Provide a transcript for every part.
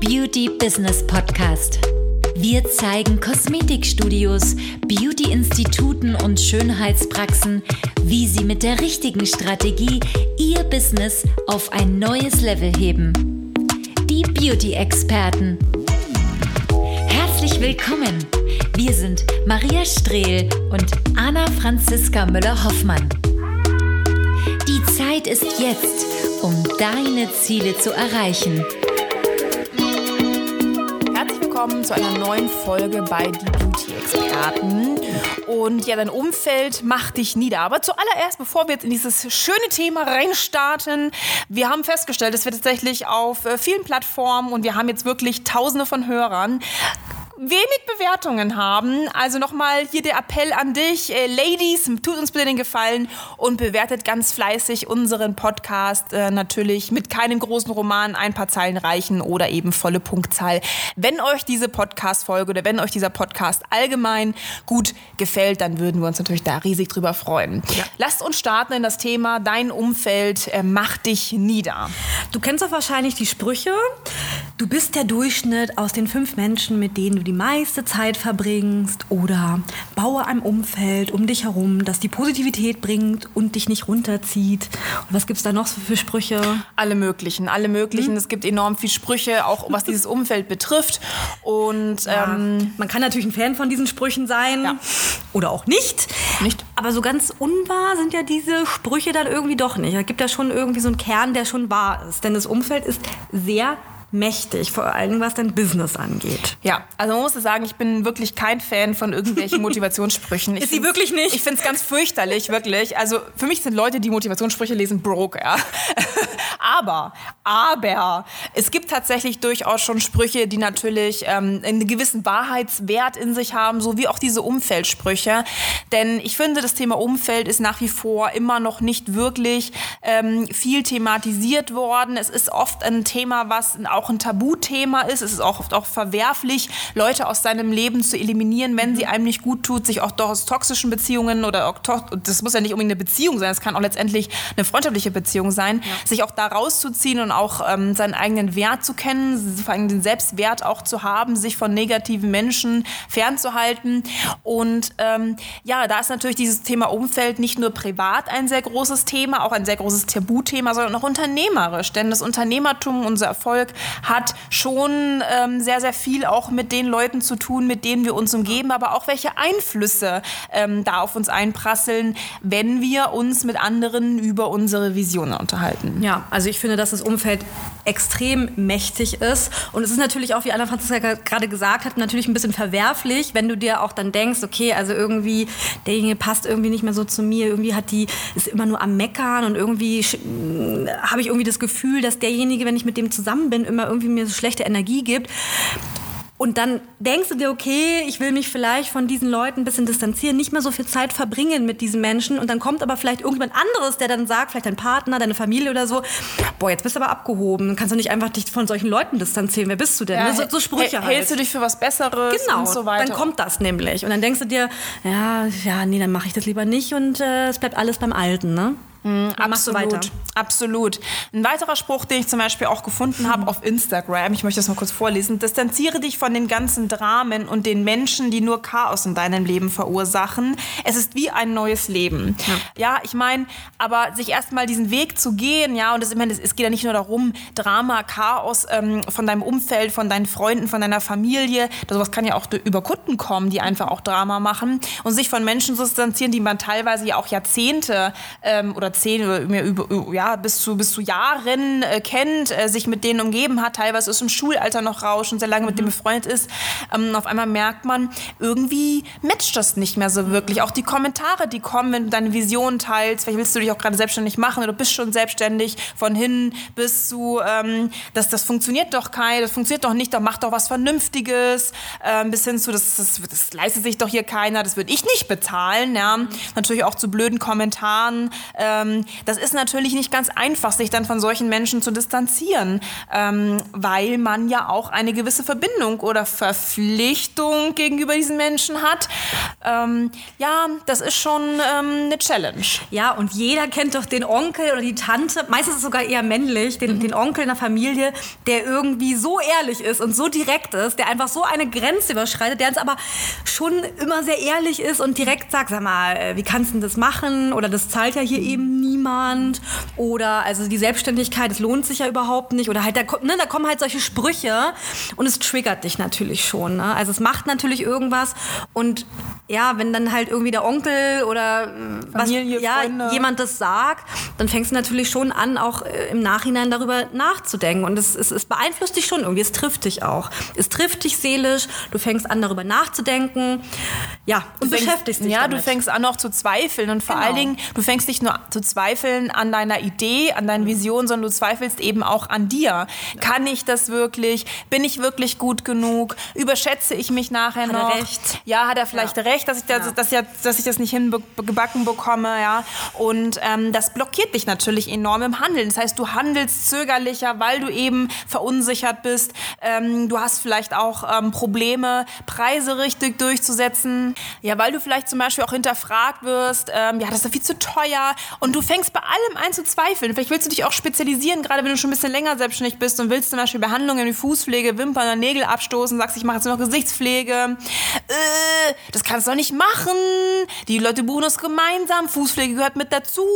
Beauty Business Podcast. Wir zeigen Kosmetikstudios, Beauty-Instituten und Schönheitspraxen, wie sie mit der richtigen Strategie ihr Business auf ein neues Level heben. Die Beauty-Experten. Herzlich willkommen. Wir sind Maria Strehl und Anna Franziska Müller-Hoffmann. Die Zeit ist jetzt, um deine Ziele zu erreichen. Willkommen zu einer neuen Folge bei Die Beauty Experten. Und ja, dein Umfeld macht dich nieder. Aber zuallererst, bevor wir jetzt in dieses schöne Thema reinstarten, wir haben festgestellt, dass wir tatsächlich auf äh, vielen Plattformen und wir haben jetzt wirklich Tausende von Hörern wenig Bewertungen haben. Also nochmal hier der Appell an dich. Äh, Ladies, tut uns bitte den Gefallen und bewertet ganz fleißig unseren Podcast. Äh, natürlich mit keinem großen Roman, ein paar Zeilen reichen oder eben volle Punktzahl. Wenn euch diese Podcast-Folge oder wenn euch dieser Podcast allgemein gut gefällt, dann würden wir uns natürlich da riesig drüber freuen. Ja. Lasst uns starten in das Thema Dein Umfeld äh, macht dich nieder. Du kennst doch wahrscheinlich die Sprüche. Du bist der Durchschnitt aus den fünf Menschen, mit denen du die meiste Zeit verbringst oder baue ein Umfeld um dich herum, das die Positivität bringt und dich nicht runterzieht. Und was gibt es da noch für Sprüche? Alle möglichen, alle möglichen. Hm? Es gibt enorm viele Sprüche, auch was dieses Umfeld betrifft. Und ja, ähm, man kann natürlich ein Fan von diesen Sprüchen sein ja. oder auch nicht. Nicht. Aber so ganz unwahr sind ja diese Sprüche dann irgendwie doch nicht. Da gibt ja schon irgendwie so einen Kern, der schon wahr ist. Denn das Umfeld ist sehr mächtig, vor allem was dein Business angeht. Ja, also man muss sagen, ich bin wirklich kein Fan von irgendwelchen Motivationssprüchen. Ich Ist sie wirklich nicht? Ich finde es ganz fürchterlich, wirklich. Also für mich sind Leute, die Motivationssprüche lesen, broke, ja. aber, aber, es gibt tatsächlich durchaus schon Sprüche, die natürlich ähm, einen gewissen Wahrheitswert in sich haben, so wie auch diese Umfeldsprüche. Denn ich finde, das Thema Umfeld ist nach wie vor immer noch nicht wirklich ähm, viel thematisiert worden. Es ist oft ein Thema, was auch auch ein Tabuthema ist. Es ist auch oft auch verwerflich, Leute aus seinem Leben zu eliminieren, wenn sie einem nicht gut tut, sich auch doch aus toxischen Beziehungen oder auch das muss ja nicht unbedingt eine Beziehung sein, es kann auch letztendlich eine freundschaftliche Beziehung sein, ja. sich auch da rauszuziehen und auch ähm, seinen eigenen Wert zu kennen, vor allem den Selbstwert auch zu haben, sich von negativen Menschen fernzuhalten. Und ähm, ja, da ist natürlich dieses Thema Umfeld nicht nur privat ein sehr großes Thema, auch ein sehr großes Tabuthema, sondern auch unternehmerisch. Denn das Unternehmertum, unser Erfolg hat schon ähm, sehr, sehr viel auch mit den Leuten zu tun, mit denen wir uns umgeben, aber auch welche Einflüsse ähm, da auf uns einprasseln, wenn wir uns mit anderen über unsere Visionen unterhalten. Ja, also ich finde, dass das Umfeld extrem mächtig ist. Und es ist natürlich auch, wie Anna Franziska gerade gesagt hat, natürlich ein bisschen verwerflich, wenn du dir auch dann denkst, okay, also irgendwie derjenige passt irgendwie nicht mehr so zu mir, irgendwie hat die, ist immer nur am Meckern und irgendwie habe ich irgendwie das Gefühl, dass derjenige, wenn ich mit dem zusammen bin, immer irgendwie mir so schlechte Energie gibt. Und dann denkst du dir, okay, ich will mich vielleicht von diesen Leuten ein bisschen distanzieren, nicht mehr so viel Zeit verbringen mit diesen Menschen. Und dann kommt aber vielleicht irgendjemand anderes, der dann sagt, vielleicht dein Partner, deine Familie oder so, boah, jetzt bist du aber abgehoben. Kannst du nicht einfach dich von solchen Leuten distanzieren? Wer bist du denn? Ja, so, so Sprüche halt. Hältst du dich für was Besseres genau, und so weiter? dann kommt das nämlich. Und dann denkst du dir, ja, ja, nee, dann mache ich das lieber nicht und äh, es bleibt alles beim Alten, ne? Mhm, absolut, absolut. Ein weiterer Spruch, den ich zum Beispiel auch gefunden habe auf Instagram, ich möchte das mal kurz vorlesen, distanziere dich von den ganzen Dramen und den Menschen, die nur Chaos in deinem Leben verursachen. Es ist wie ein neues Leben. Ja, ja ich meine, aber sich erstmal diesen Weg zu gehen, ja, und das, ich meine, es geht ja nicht nur darum, Drama, Chaos ähm, von deinem Umfeld, von deinen Freunden, von deiner Familie, sowas kann ja auch über Kunden kommen, die einfach auch Drama machen und sich von Menschen zu distanzieren, die man teilweise ja auch Jahrzehnte ähm, oder zehn oder mehr über, ja, bis zu, bis zu Jahren äh, kennt, äh, sich mit denen umgeben hat, teilweise ist im Schulalter noch raus und sehr lange mhm. mit dem mhm. befreundet ist. Ähm, auf einmal merkt man, irgendwie matcht das nicht mehr so wirklich. Auch die Kommentare, die kommen, wenn du deine Vision teilst, vielleicht willst du dich auch gerade selbstständig machen oder bist schon selbstständig, von hin bis zu, ähm, das, das funktioniert doch kein, das funktioniert doch nicht, doch mach doch was Vernünftiges, äh, bis hin zu, das, das, das leistet sich doch hier keiner, das würde ich nicht bezahlen. Ja. Mhm. Natürlich auch zu blöden Kommentaren. Äh, ähm, das ist natürlich nicht ganz einfach, sich dann von solchen Menschen zu distanzieren, ähm, weil man ja auch eine gewisse Verbindung oder Verpflichtung gegenüber diesen Menschen hat. Ähm, ja, das ist schon ähm, eine Challenge. Ja, und jeder kennt doch den Onkel oder die Tante, meistens ist es sogar eher männlich, den, den Onkel in der Familie, der irgendwie so ehrlich ist und so direkt ist, der einfach so eine Grenze überschreitet, der uns aber schon immer sehr ehrlich ist und direkt sagt, sag mal, äh, wie kannst du denn das machen? Oder das zahlt ja hier eben niemand. Oder also die Selbstständigkeit, das lohnt sich ja überhaupt nicht. Oder halt, da, ne, da kommen halt solche Sprüche und es triggert dich natürlich schon. Ne? Also es macht natürlich irgendwas und ja, wenn dann halt irgendwie der Onkel oder Familie, was, ja, Freunde. jemand das sagt, dann fängst du natürlich schon an, auch äh, im Nachhinein darüber nachzudenken. Und es, es, es beeinflusst dich schon irgendwie, es trifft dich auch. Es trifft dich seelisch, du fängst an, darüber nachzudenken. Ja, und Du fängst- beschäftigst dich Ja, damit. du fängst an auch zu zweifeln und vor Genau. allen Dingen, du fängst nicht nur zu zweifeln an deiner Idee, an deinen Visionen, sondern du zweifelst eben auch an dir. Kann ich das wirklich? Bin ich wirklich gut genug? Überschätze ich mich nachher Hat er noch? recht? Ja, hat er vielleicht recht, dass ich das, Ja. dass, ja, dass ich das nicht hingebacken bekomme, ja. Und ähm, das blockiert dich natürlich enorm im Handeln. Das heißt, du handelst zögerlicher, weil du eben verunsichert bist. Ähm, du hast vielleicht auch ähm, Probleme, Preise richtig durchzusetzen. Ja, weil du vielleicht zum Beispiel auch hinterfragt wirst, ähm, ja, das ist viel zu teuer. Und du fängst bei allem an zu zweifeln. Vielleicht willst du dich auch spezialisieren, gerade wenn du schon ein bisschen länger selbstständig bist und willst zum Beispiel Behandlungen wie Fußpflege, Wimpern oder Nägel abstoßen, sagst, ich mache jetzt nur noch Gesichtspflege. Äh, das kannst du doch nicht machen. Die Leute buchen das gemeinsam. Fußpflege gehört mit dazu.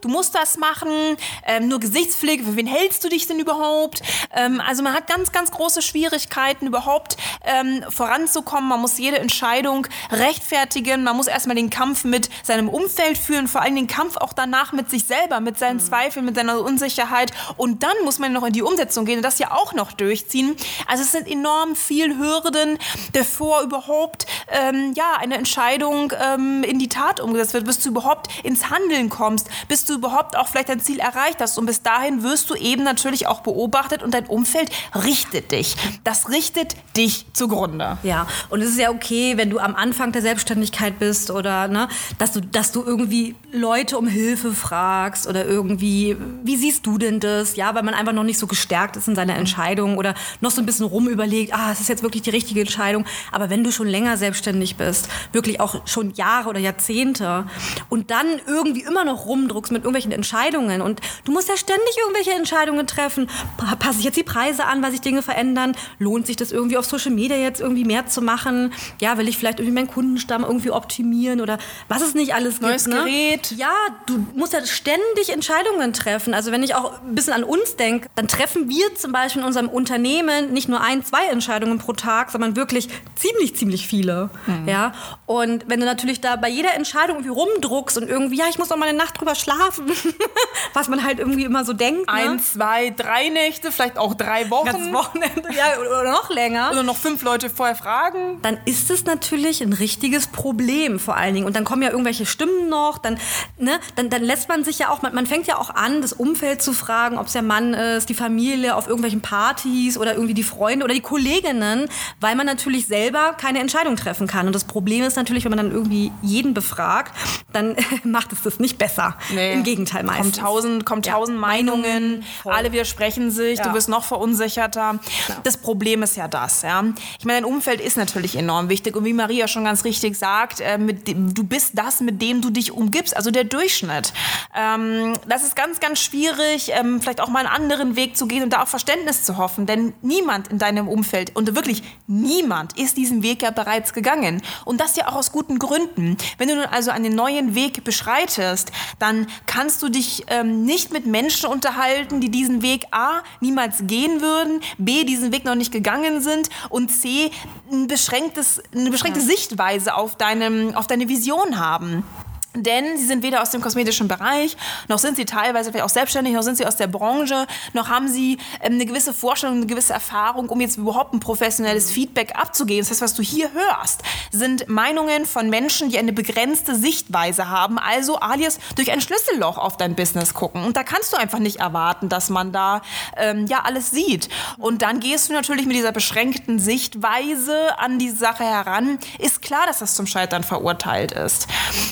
Du musst das machen. Ähm, nur Gesichtspflege, für wen hältst du dich denn überhaupt? Ähm, also man hat ganz, ganz große Schwierigkeiten, überhaupt ähm, voranzukommen. Man muss jede Entscheidung rechtfertigen. Man muss erstmal den Kampf mit seinem Umfeld führen, vor allem den Kampf auch danach mit sich selber, mit seinen Zweifeln, mit seiner Unsicherheit. Und dann muss man noch in die Umsetzung gehen und das ja auch noch durchziehen. Also es sind enorm viel Hürden, bevor überhaupt ähm, ja, eine Entscheidung ähm, in die Tat umgesetzt wird, bis du überhaupt ins Handeln kommst, bis du überhaupt auch vielleicht dein Ziel erreicht hast. Und bis dahin wirst du eben natürlich auch beobachtet und dein Umfeld richtet dich. Das richtet dich zugrunde. Ja, und es ist ja okay, wenn du am Anfang der Selbstständigkeit bist oder ne, dass du, dass du irgendwie Leute um Hilfe fragst oder irgendwie, wie siehst du denn das? Ja, weil man einfach noch nicht so gestärkt ist in seiner Entscheidung oder noch so ein bisschen rumüberlegt, ah, es ist jetzt wirklich die richtige Entscheidung. Aber wenn du schon länger selbstständig bist, wirklich auch schon Jahre oder Jahrzehnte und dann irgendwie immer noch rumdruckst mit irgendwelchen Entscheidungen und du musst ja ständig irgendwelche Entscheidungen treffen. Pa- Passe ich jetzt die Preise an, weil sich Dinge verändern? Lohnt sich das irgendwie auf Social Media jetzt irgendwie mehr zu machen? Ja, will ich vielleicht irgendwie meinen Kundenstamm irgendwie optimieren oder was es nicht alles Neues gibt. Ne? Gerät. Ja, du musst ja ständig Entscheidungen treffen. Also wenn ich auch ein bisschen an uns denke, dann treffen wir zum Beispiel in unserem Unternehmen nicht nur ein, zwei Entscheidungen pro Tag, sondern wirklich ziemlich, ziemlich viele. Ja. Und wenn du natürlich da bei jeder Entscheidung irgendwie rumdruckst und irgendwie, ja, ich muss noch mal eine Nacht drüber schlafen, was man halt irgendwie immer so denkt. Ne? Ein, zwei, drei Nächte, vielleicht auch drei Wochen. ganzes Wochenende, ja, oder noch länger. Oder noch fünf Leute vorher fragen. dann ist es natürlich ein richtiges Problem vor allen Dingen. Und dann kommen ja irgendwelche Stimmen noch, dann, ne, dann, dann lässt man sich ja auch, man, man fängt ja auch an, das Umfeld zu fragen, ob es der Mann ist, die Familie auf irgendwelchen Partys oder irgendwie die Freunde oder die Kolleginnen, weil man natürlich selber keine Entscheidung treffen kann. Und das Problem ist natürlich, wenn man dann irgendwie jeden befragt, dann macht es das nicht besser. Nee. Im Gegenteil meistens. Kommt tausend, kommt Ja. tausend Meinungen, voll. alle widersprechen sich, Ja. du wirst noch verunsicherter. Das Problem ist ja das, ja. Ich meine, dein Umfeld ist natürlich enorm wichtig und wie Maria schon ganz richtig sagt, äh, mit du bist das, mit dem du dich umgibst, also der Durchschnitt. Ähm, das ist ganz, ganz schwierig, ähm, vielleicht auch mal einen anderen Weg zu gehen und da auf Verständnis zu hoffen, denn niemand in deinem Umfeld und wirklich niemand ist diesen Weg ja bereits gegangen und das ja auch aus guten Gründen. Wenn du nun also einen neuen Weg beschreitest, dann kannst du dich ähm, nicht mit Menschen unterhalten, die diesen Weg A niemals gehen würden, B diesen Weg noch nicht gegangen sind und C ein beschränktes, eine beschränkte Sichtweise auf, deinem, auf deine Vision haben. Denn sie sind weder aus dem kosmetischen Bereich, noch sind sie teilweise vielleicht auch selbstständig, noch sind sie aus der Branche, noch haben sie ähm, eine gewisse Vorstellung, eine gewisse Erfahrung, um jetzt überhaupt ein professionelles Feedback abzugeben. Das heißt, was du hier hörst, sind Meinungen von Menschen, die eine begrenzte Sichtweise haben, also alias durch ein Schlüsselloch auf dein Business gucken. Und da kannst du einfach nicht erwarten, dass man da ähm, ja alles sieht. Und dann gehst du natürlich mit dieser beschränkten Sichtweise an die Sache heran. Ist klar, dass das zum Scheitern verurteilt ist.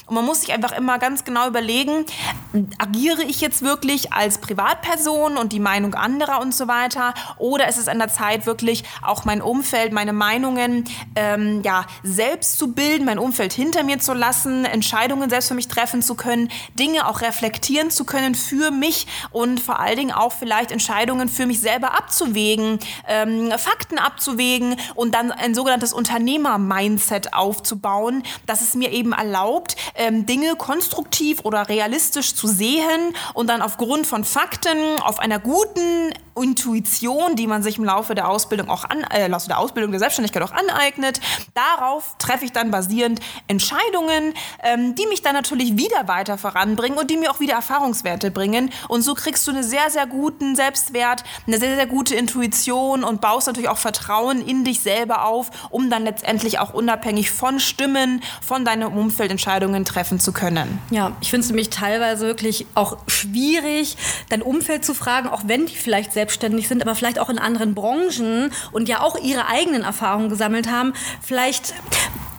Und man muss sich sich einfach immer ganz genau überlegen, agiere ich jetzt wirklich als Privatperson und die Meinung anderer und so weiter? Oder ist es an der Zeit, wirklich auch mein Umfeld, meine Meinungen ähm, ja, selbst zu bilden, mein Umfeld hinter mir zu lassen, Entscheidungen selbst für mich treffen zu können, Dinge auch reflektieren zu können für mich und vor allen Dingen auch vielleicht Entscheidungen für mich selber abzuwägen, ähm, Fakten abzuwägen und dann ein sogenanntes Unternehmer-Mindset aufzubauen, das es mir eben erlaubt, ähm, Dinge konstruktiv oder realistisch zu sehen und dann aufgrund von Fakten auf einer guten Intuition, die man sich im Laufe der Ausbildung auch an, äh, der Ausbildung der Selbstständigkeit auch aneignet. Darauf treffe ich dann basierend Entscheidungen, ähm, die mich dann natürlich wieder weiter voranbringen und die mir auch wieder Erfahrungswerte bringen. Und so kriegst du einen sehr, sehr guten Selbstwert, eine sehr, sehr gute Intuition und baust natürlich auch Vertrauen in dich selber auf, um dann letztendlich auch unabhängig von Stimmen, von deinem Umfeld Entscheidungen treffen zu können. Ja, ich finde es nämlich teilweise wirklich auch schwierig, dein Umfeld zu fragen, auch wenn die vielleicht selbstständig sind, aber vielleicht auch in anderen Branchen und ja auch ihre eigenen Erfahrungen gesammelt haben, vielleicht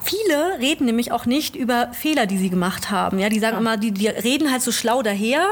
viele reden nämlich auch nicht über Fehler, die sie gemacht haben. Ja, die sagen ja. immer, die, die reden halt so schlau daher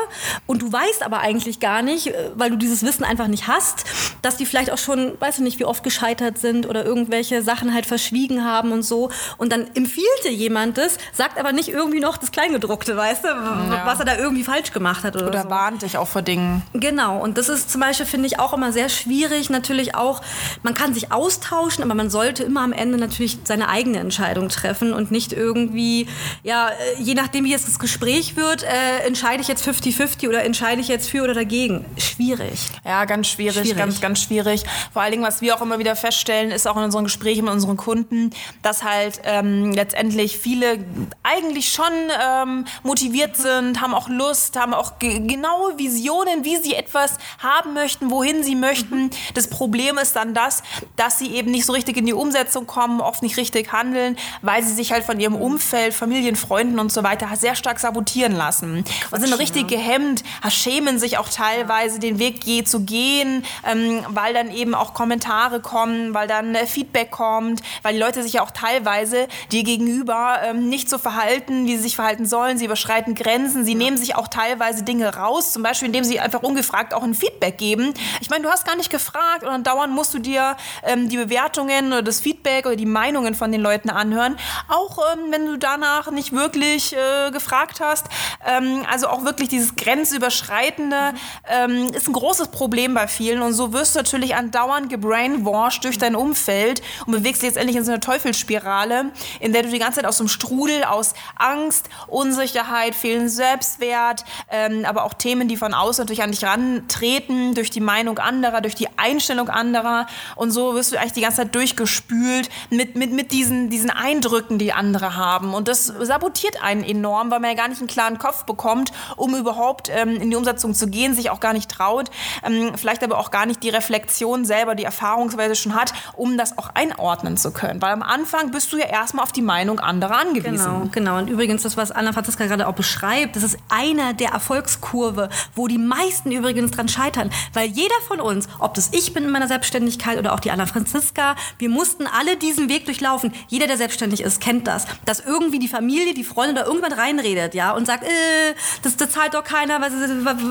und du weißt aber eigentlich gar nicht, äh, weil du dieses Wissen einfach nicht hast, dass die vielleicht auch schon, weißt du nicht, wie oft gescheitert sind oder irgendwelche Sachen halt verschwiegen haben und so. Und dann empfiehlt dir jemand das, sagt aber nicht irgendwie noch das Kleingedruckte, weißt du, ja. was er da irgendwie falsch gemacht hat oder, oder so. warnt dich auch vor Dingen. Genau. Und das ist zum Beispiel, finde ich, auch immer sehr schwierig. Natürlich auch, man kann sich austauschen, aber man sollte immer am Ende natürlich seine eigene Entscheidung Entscheidung treffen und nicht irgendwie, ja, äh, je nachdem, wie jetzt das Gespräch wird, äh, entscheide ich jetzt 50-50 oder entscheide ich jetzt für oder dagegen. Schwierig. Ja, ganz schwierig, schwierig, ganz, ganz schwierig. Vor allen Dingen, was wir auch immer wieder feststellen, ist auch in unseren Gesprächen mit unseren Kunden, dass halt ähm, letztendlich viele eigentlich schon ähm, motiviert sind, haben auch Lust, haben auch ge genaue Visionen, wie sie etwas haben möchten, wohin sie möchten. Mhm. Das Problem ist dann das, dass sie eben nicht so richtig in die Umsetzung kommen, oft nicht richtig handeln, weil sie sich halt von ihrem Umfeld, Familien, Freunden und so weiter sehr stark sabotieren lassen. Quatsch, und sind richtig ne? gehemmt, schämen sich auch teilweise, den Weg je zu gehen, ähm, weil dann eben auch Kommentare kommen, weil dann äh, Feedback kommt, weil die Leute sich ja auch teilweise dir gegenüber ähm, nicht so verhalten, wie sie sich verhalten sollen. Sie überschreiten Grenzen, sie ja. nehmen sich auch teilweise Dinge raus, zum Beispiel indem sie einfach ungefragt auch ein Feedback geben. Ich meine, du hast gar nicht gefragt und dann dauernd musst du dir ähm, die Bewertungen oder das Feedback oder die Meinungen von den Leuten anhören hören, auch ähm, wenn du danach nicht wirklich äh, gefragt hast. Ähm, also auch wirklich dieses Grenzüberschreitende ähm, ist ein großes Problem bei vielen und so wirst du natürlich andauernd gebrainwashed durch dein Umfeld und bewegst dich jetzt endlich in so eine Teufelsspirale, in der du die ganze Zeit aus so einem Strudel aus Angst, Unsicherheit, fehlenden Selbstwert, ähm, aber auch Themen, die von außen natürlich an dich rantreten, durch die Meinung anderer, durch die Einstellung anderer und so wirst du eigentlich die ganze Zeit durchgespült mit, mit, mit diesen, diesen Eindrücken, die andere haben. Und das sabotiert einen enorm, weil man ja gar nicht einen klaren Kopf bekommt, um überhaupt ähm, in die Umsetzung zu gehen, sich auch gar nicht traut, ähm, vielleicht aber auch gar nicht die Reflexion selber, die Erfahrungsweise schon hat, um das auch einordnen zu können. Weil am Anfang bist du ja erstmal auf die Meinung anderer angewiesen. Genau, genau. Und übrigens, das, was Anna Franziska gerade auch beschreibt, das ist einer der Erfolgskurve, wo die meisten übrigens dran scheitern. Weil jeder von uns, ob das ich bin in meiner Selbstständigkeit oder auch die Anna Franziska, wir mussten alle diesen Weg durchlaufen. Jeder, der selbstständig selbstständig ist, kennt das. Dass irgendwie die Familie, die Freunde da irgendwann reinredet, ja, und sagt, äh, das, das zahlt doch keiner, was,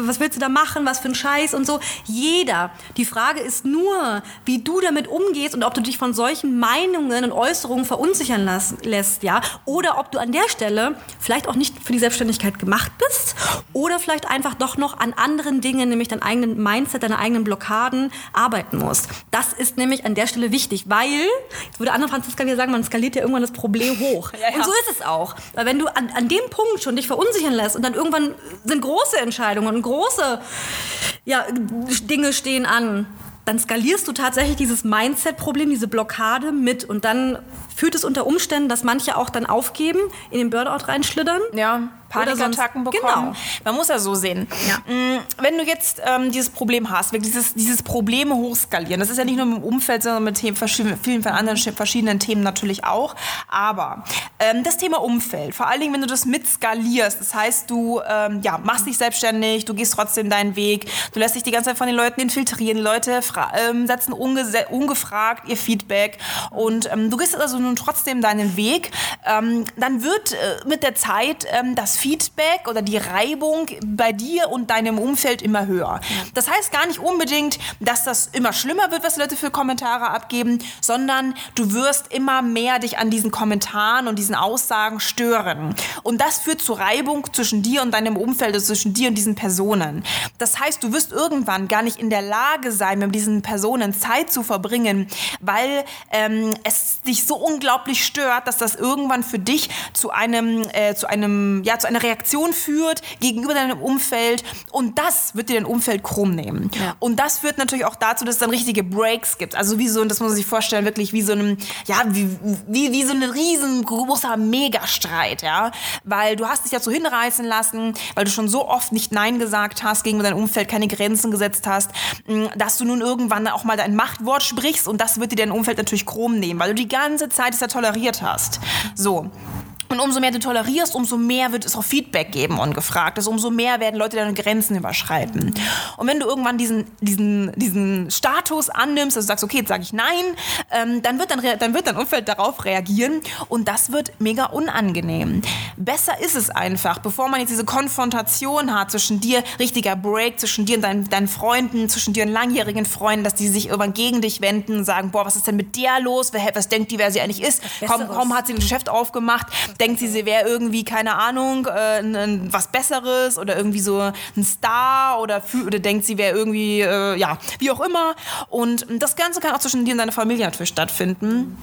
was willst du da machen, was für ein Scheiß und so. Jeder. Die Frage ist nur, wie du damit umgehst und ob du dich von solchen Meinungen und Äußerungen verunsichern las, lässt, ja, oder ob du an der Stelle vielleicht auch nicht für die Selbstständigkeit gemacht bist oder vielleicht einfach doch noch an anderen Dingen, nämlich deinen eigenen Mindset, deine eigenen Blockaden arbeiten musst. Das ist nämlich an der Stelle wichtig, weil, jetzt würde Anna Franziska wieder sagen, man skaliert ja irgendwann das Problem hoch. Ja, ja. Und so ist es auch. Weil wenn du an, an dem Punkt schon dich verunsichern lässt und dann irgendwann sind große Entscheidungen und große ja, Dinge stehen an, dann skalierst du tatsächlich dieses Mindset-Problem, diese Blockade mit und dann führt es unter Umständen, dass manche auch dann aufgeben, in den Burnout reinschlittern. Ja. Panikattacken bekommen. Genau. Man muss ja so sehen. Ja. Mm, wenn du jetzt ähm, dieses Problem hast, wirklich dieses, dieses Probleme hochskalieren, das ist ja nicht nur im Umfeld, sondern mit Themen, vielen, vielen anderen verschiedenen Themen natürlich auch. Aber ähm, das Thema Umfeld, vor allen Dingen, wenn du das mitskalierst, das heißt, du ähm, ja, machst dich selbstständig, du gehst trotzdem deinen Weg, du lässt dich die ganze Zeit von den Leuten infiltrieren, die Leute ähm, setzen ungefragt ihr Feedback und ähm, du gehst also nun trotzdem deinen Weg, ähm, dann wird äh, mit der Zeit das Feedback oder die Reibung bei dir und deinem Umfeld immer höher. Das heißt gar nicht unbedingt, dass das immer schlimmer wird, was Leute für Kommentare abgeben, sondern du wirst immer mehr dich an diesen Kommentaren und diesen Aussagen stören. Und das führt zu Reibung zwischen dir und deinem Umfeld, also zwischen dir und diesen Personen. Das heißt, du wirst irgendwann gar nicht in der Lage sein, mit diesen Personen Zeit zu verbringen, weil ähm, es dich so unglaublich stört, dass das irgendwann für dich zu einem, äh, zu einem, ja, zu einer Reaktion führt gegenüber deinem Umfeld. Und das wird dir dein Umfeld krumm nehmen. Ja. Und das führt natürlich auch dazu, dass es dann richtige Breaks gibt. Also wie so, das muss man sich vorstellen, wirklich wie so ein, ja, wie, wie, wie so ein riesengroßer Megastreit, ja. Weil du hast dich dazu hinreißen lassen, weil du schon so oft nicht Nein gesagt hast, gegenüber deinem Umfeld keine Grenzen gesetzt hast, dass du nun irgendwann auch mal dein Machtwort sprichst und das wird dir dein Umfeld natürlich krumm nehmen, weil du die ganze Zeit es ja toleriert hast. So. СИЗО. Und umso mehr du tolerierst, umso mehr wird es auch Feedback geben ungefragt. Also umso mehr werden Leute deine Grenzen überschreiten. Und wenn du irgendwann diesen, diesen, diesen Status annimmst, also sagst, okay, jetzt sage ich nein, ähm, dann, wird dann, dann wird dein Umfeld darauf reagieren und das wird mega unangenehm. Besser ist es einfach, bevor man jetzt diese Konfrontation hat zwischen dir, richtiger Break zwischen dir und deinen, deinen Freunden, zwischen dir und langjährigen Freunden, dass die sich irgendwann gegen dich wenden und sagen, boah, was ist denn mit der los? Was denkt die, wer sie eigentlich ist? Kaum, kaum hat sie ein Geschäft aufgemacht denkt sie, sie wäre irgendwie, keine Ahnung, äh, n, was Besseres oder irgendwie so ein Star oder, oder denkt, sie wäre irgendwie, äh, ja, wie auch immer. Und das Ganze kann auch zwischen dir und deiner Familie natürlich stattfinden.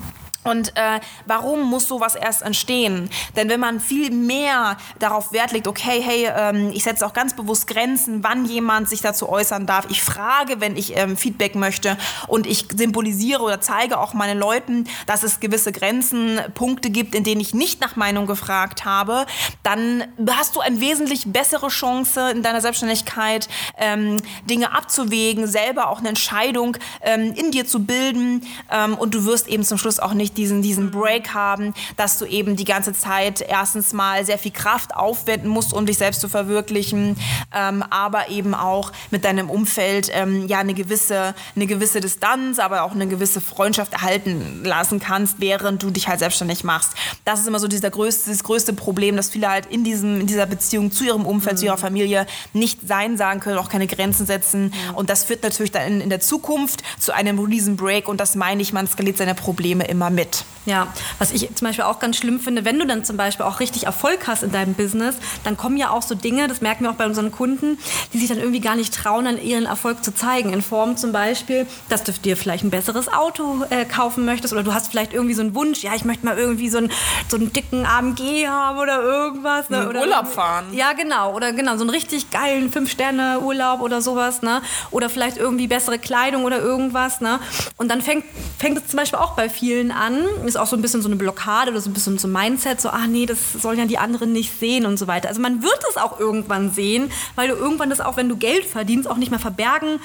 Und äh, warum muss sowas erst entstehen? Denn wenn man viel mehr darauf Wert legt, okay, hey, ähm, ich setze auch ganz bewusst Grenzen, wann jemand sich dazu äußern darf. Ich frage, wenn ich ähm, Feedback möchte und ich symbolisiere oder zeige auch meinen Leuten, dass es gewisse Grenzen, Punkte gibt, in denen ich nicht nach Meinung gefragt habe, dann hast du eine wesentlich bessere Chance in deiner Selbstständigkeit, ähm, Dinge abzuwägen, selber auch eine Entscheidung ähm, in dir zu bilden ähm, und du wirst eben zum Schluss auch nicht diesen, diesen Break haben, dass du eben die ganze Zeit erstens mal sehr viel Kraft aufwenden musst, um dich selbst zu verwirklichen, ähm, aber eben auch mit deinem Umfeld ähm, ja eine gewisse, eine gewisse Distanz, aber auch eine gewisse Freundschaft erhalten lassen kannst, während du dich halt selbstständig machst. Das ist immer so dieser größte, das größte Problem, dass viele halt in, diesem, in dieser Beziehung zu ihrem Umfeld, mhm. zu ihrer Familie nicht Sein sagen können, auch keine Grenzen setzen. Mhm. Und das führt natürlich dann in, in der Zukunft zu einem Release Break und das meine ich, man skaliert seine Probleme immer mit mit. Ja, was ich zum Beispiel auch ganz schlimm finde, wenn du dann zum Beispiel auch richtig Erfolg hast in deinem Business, dann kommen ja auch so Dinge, das merken wir auch bei unseren Kunden, die sich dann irgendwie gar nicht trauen, an ihren Erfolg zu zeigen. In Form zum Beispiel, dass du dir vielleicht ein besseres Auto äh, kaufen möchtest oder du hast vielleicht irgendwie so einen Wunsch, ja, ich möchte mal irgendwie so einen, so einen dicken AMG haben oder irgendwas. Ne? Oder Urlaub fahren. Ja, genau. Oder genau, so einen richtig geilen Fünf-Sterne-Urlaub oder sowas. Ne? Oder vielleicht irgendwie bessere Kleidung oder irgendwas. Ne? Und dann fängt, fängt es zum Beispiel auch bei vielen an, ist auch so ein bisschen so eine Blockade oder so ein bisschen so ein Mindset, so, ach nee, das sollen ja die anderen nicht sehen und so weiter. Also man wird es auch irgendwann sehen, weil du irgendwann das auch, wenn du Geld verdienst, auch nicht mehr verbergen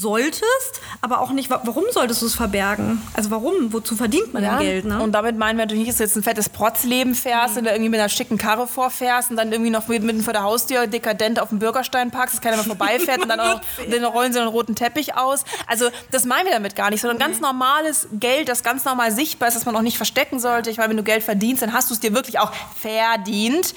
solltest, aber auch nicht, warum solltest du es verbergen? Also warum? Wozu verdient man ja. denn Geld? Ne? Und damit meinen wir natürlich nicht, dass du jetzt ein fettes Protzleben fährst mhm. oder irgendwie mit einer schicken Karre vorfährst und dann irgendwie noch mitten vor der Haustür dekadent auf dem Bürgerstein parkst, dass keiner mehr vorbeifährt und dann auch und dann rollen sie einen roten Teppich aus. Also das meinen wir damit gar nicht, sondern ganz normales Geld, das ganz normal sichtbar ist, das man auch nicht verstecken sollte. Ich meine, wenn du Geld verdienst, dann hast du es dir wirklich auch verdient.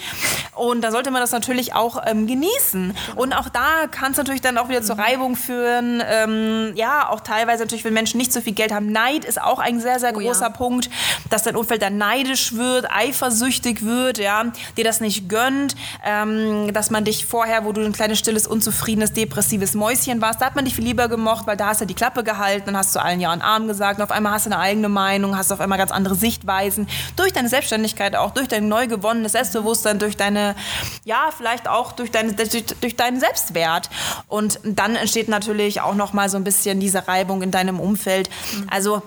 Und da sollte man das natürlich auch ähm, genießen. Und auch da kann es natürlich dann auch wieder zur Reibung führen ähm, ja, auch teilweise natürlich, wenn Menschen nicht so viel Geld haben. Neid ist auch ein sehr, sehr großer oh, ja. Punkt, dass dein Umfeld dann neidisch wird, eifersüchtig wird, ja, dir das nicht gönnt, ähm, dass man dich vorher, wo du ein kleines, stilles, unzufriedenes, depressives Mäuschen warst, da hat man dich viel lieber gemocht, weil da hast du die Klappe gehalten und hast zu allen Ja und Arm gesagt und auf einmal hast du eine eigene Meinung, hast auf einmal ganz andere Sichtweisen. Durch deine Selbstständigkeit auch, durch dein neu gewonnenes Selbstbewusstsein, durch deine, ja, vielleicht auch durch, deine, durch, durch deinen Selbstwert. Und dann entsteht natürlich auch noch noch mal so ein bisschen diese Reibung in deinem Umfeld. Also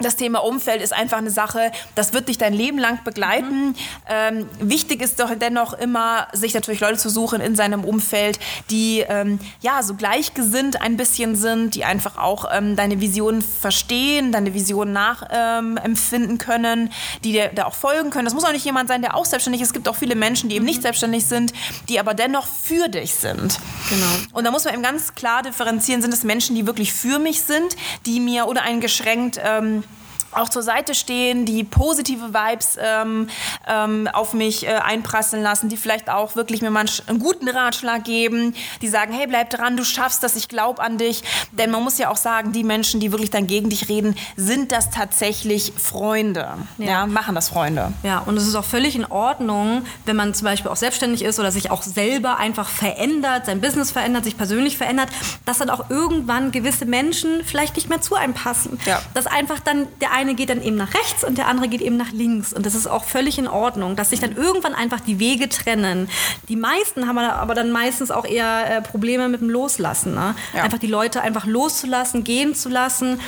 das Thema Umfeld ist einfach eine Sache, das wird dich dein Leben lang begleiten. Mhm. Ähm, wichtig ist doch dennoch immer, sich natürlich Leute zu suchen in seinem Umfeld, die ähm, ja so gleichgesinnt ein bisschen sind, die einfach auch ähm, deine Vision verstehen, deine Vision nachempfinden können, die dir da auch folgen können. Das muss auch nicht jemand sein, der auch selbstständig ist. Es gibt auch viele Menschen, die eben nicht mhm. selbstständig sind, die aber dennoch für dich sind. Genau. Und da muss man eben ganz klar differenzieren, sind es Menschen, die wirklich für mich sind, die mir oder eingeschränkt ähm, auch zur Seite stehen, die positive Vibes ähm, ähm, auf mich äh, einprasseln lassen, die vielleicht auch wirklich mir mal einen guten Ratschlag geben, die sagen, hey, bleib dran, du schaffst das, ich glaube an dich. Denn man muss ja auch sagen, die Menschen, die wirklich dann gegen dich reden, sind das tatsächlich Freunde. Ja, ja machen das Freunde. Ja, und es ist auch völlig in Ordnung, wenn man zum Beispiel auch selbstständig ist oder sich auch selber einfach verändert, sein Business verändert, sich persönlich verändert, dass dann auch irgendwann gewisse Menschen vielleicht nicht mehr zu einem passen. Ja. Dass einfach dann der eine geht dann eben nach rechts und der andere geht eben nach links. Und das ist auch völlig in Ordnung, dass sich dann irgendwann einfach die Wege trennen. Die meisten haben aber dann meistens auch eher äh, Probleme mit dem Loslassen. Ne? Ja. Einfach die Leute einfach loszulassen, gehen zu lassen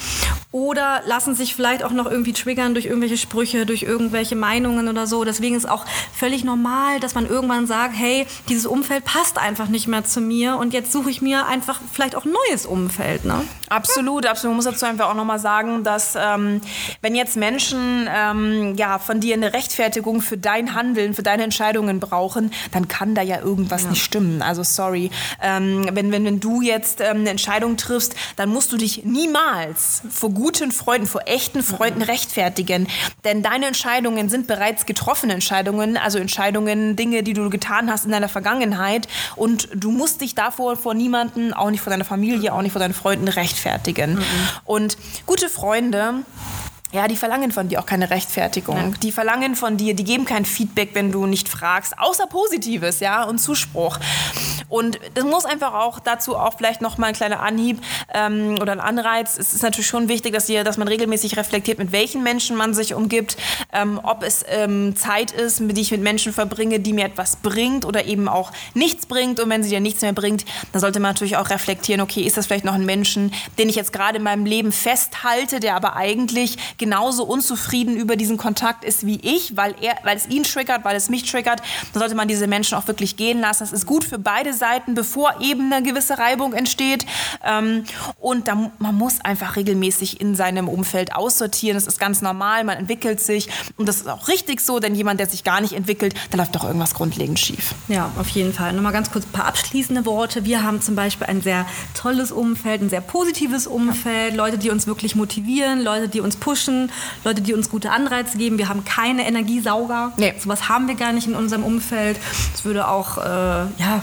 oder lassen sich vielleicht auch noch irgendwie triggern durch irgendwelche Sprüche, durch irgendwelche Meinungen oder so. Deswegen ist auch völlig normal, dass man irgendwann sagt, hey, dieses Umfeld passt einfach nicht mehr zu mir und jetzt suche ich mir einfach vielleicht auch ein neues Umfeld. Ne? Absolut, absolut. Man muss dazu einfach auch nochmal sagen, dass ähm, wenn jetzt Menschen ähm, ja, von dir eine Rechtfertigung für dein Handeln, für deine Entscheidungen brauchen, dann kann da ja irgendwas ja. nicht stimmen. Also sorry. Ähm, wenn, wenn, wenn du jetzt ähm, eine Entscheidung triffst, dann musst du dich niemals vor guten Freunden, vor echten Freunden mhm. rechtfertigen. Denn deine Entscheidungen sind bereits getroffene Entscheidungen, also Entscheidungen, Dinge, die du getan hast in deiner Vergangenheit. Und du musst dich davor vor niemanden, auch nicht vor deiner Familie, auch nicht vor deinen Freunden rechtfertigen rechtfertigen. Mhm. Und gute Freunde ja, die verlangen von dir auch keine Rechtfertigung. Ja. Die verlangen von dir, die geben kein Feedback, wenn du nicht fragst, außer Positives, ja, und Zuspruch. Und das muss einfach auch dazu auch vielleicht noch mal ein kleiner Anhieb ähm, oder ein Anreiz. Es ist natürlich schon wichtig, dass, ihr, dass man regelmäßig reflektiert, mit welchen Menschen man sich umgibt, ähm, ob es ähm, Zeit ist, die ich mit Menschen verbringe, die mir etwas bringt oder eben auch nichts bringt. Und wenn sie dir nichts mehr bringt, dann sollte man natürlich auch reflektieren, okay, ist das vielleicht noch ein Menschen, den ich jetzt gerade in meinem Leben festhalte, der aber eigentlich genauso unzufrieden über diesen Kontakt ist wie ich, weil, er, weil es ihn triggert, weil es mich triggert, dann sollte man diese Menschen auch wirklich gehen lassen. Das ist gut für beide bevor eben eine gewisse Reibung entsteht. Ähm, und da, man muss einfach regelmäßig in seinem Umfeld aussortieren. Das ist ganz normal, man entwickelt sich. Und das ist auch richtig so, denn jemand, der sich gar nicht entwickelt, da läuft doch irgendwas grundlegend schief. Ja, auf jeden Fall. Nochmal ganz kurz ein paar abschließende Worte. Wir haben zum Beispiel ein sehr tolles Umfeld, ein sehr positives Umfeld, Leute, die uns wirklich motivieren, Leute, die uns pushen Leute, die uns gute Anreize geben. Wir haben keine Energiesauger. Nee. Sowas haben wir gar nicht in unserem Umfeld. Das würde auch, äh, ja,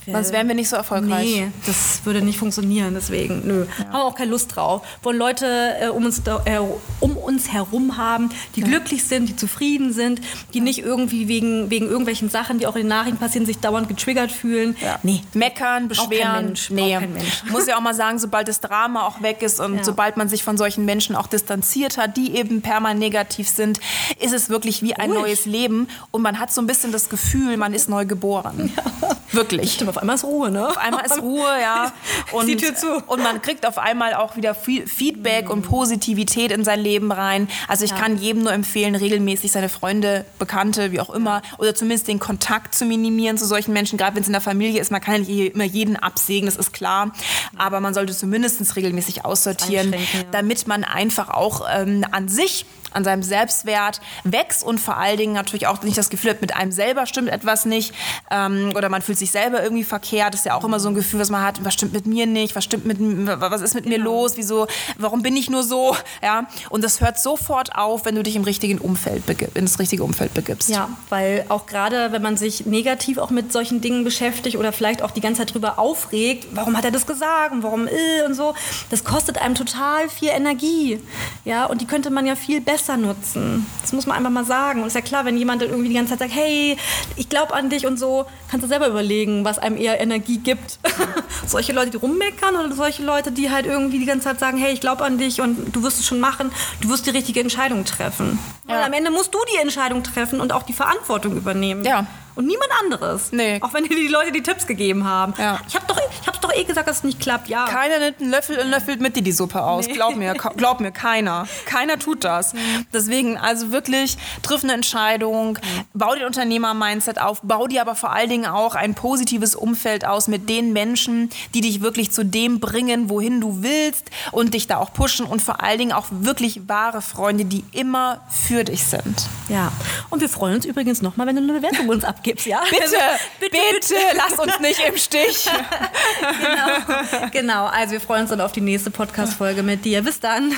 Sonst wären wir nicht so erfolgreich. Nee, das würde nicht funktionieren, deswegen, nö. Ja. Haben wir auch keine Lust drauf. Wollen Leute äh, um, uns, äh, um uns herum haben, die ja. glücklich sind, die zufrieden sind, die ja. nicht irgendwie wegen, wegen irgendwelchen Sachen, die auch in den Nachrichten passieren, sich dauernd getriggert fühlen. Nee. Meckern, beschweren. Kein Mensch, nee. Kein Mensch. Muss ja auch mal sagen, sobald das Drama auch weg ist und sobald man sich von solchen Menschen auch distanziert hat, die eben permanent negativ sind, ist es wirklich wie ein Ruhig. neues Leben und man hat so ein bisschen das Gefühl, man ist neu geboren. Wirklich. Stimmt, auf einmal ist Ruhe, ne? Auf einmal ist Ruhe, ja. Und, die Tür zu. Und man kriegt auf einmal auch wieder Feedback mhm. und Positivität in sein Leben rein. Also ich ja. kann jedem nur empfehlen, regelmäßig seine Freunde, Bekannte, wie auch immer, oder zumindest den Kontakt zu minimieren zu solchen Menschen, gerade wenn es in der Familie ist. Man kann nicht immer jeden absägen, das ist klar. Aber man sollte zumindest regelmäßig aussortieren, ja. damit man einfach auch ähm, an sich an seinem Selbstwert wächst und vor allen Dingen natürlich auch nicht das Gefühl hat, mit einem selber stimmt etwas nicht ähm, oder man fühlt sich selber irgendwie verkehrt. Das ist ja auch immer so ein Gefühl, was man hat, was stimmt mit mir nicht, was stimmt mit was ist mit genau. mir los, wieso, warum bin ich nur so, ja? Und das hört sofort auf, wenn du dich im richtigen Umfeld begib, ins richtige Umfeld begibst. Ja, weil auch gerade, wenn man sich negativ auch mit solchen Dingen beschäftigt oder vielleicht auch die ganze Zeit drüber aufregt, warum hat er das gesagt und warum äh, und so, das kostet einem total viel Energie, ja? Und die könnte man ja viel besser besser nutzen. Das muss man einfach mal sagen. Und ist ja klar, wenn jemand irgendwie die ganze Zeit sagt, hey, ich glaube an dich und so, kannst du selber überlegen, was einem eher Energie gibt. solche Leute, die rummeckern oder solche Leute, die halt irgendwie die ganze Zeit sagen, hey, ich glaube an dich und du wirst es schon machen, du wirst die richtige Entscheidung treffen. Ja. Weil am Ende musst du die Entscheidung treffen und auch die Verantwortung übernehmen. Ja und niemand anderes. Nee. Auch wenn dir die Leute die Tipps gegeben haben. Ja. Ich habe doch, hab's doch eh gesagt, dass es nicht klappt, ja. Keiner nimmt einen Löffel und löffelt mit dir die Suppe aus. Nee. Glaub mir, glaub mir, keiner. Keiner tut das. Mhm. Deswegen, also wirklich, triff eine Entscheidung, mhm. bau dir Unternehmer-Mindset auf, bau dir aber vor allen Dingen auch ein positives Umfeld aus mit den Menschen, die dich wirklich zu dem bringen, wohin du willst und dich da auch pushen und vor allen Dingen auch wirklich wahre Freunde, die immer für dich sind. Ja. Und wir freuen uns übrigens nochmal, wenn du eine Bewertung uns abgibst ja? Bitte, also, bitte, bitte, bitte, lass uns nicht im Stich. genau, genau, also wir freuen uns dann auf die nächste Podcast-Folge mit dir. Bis dann.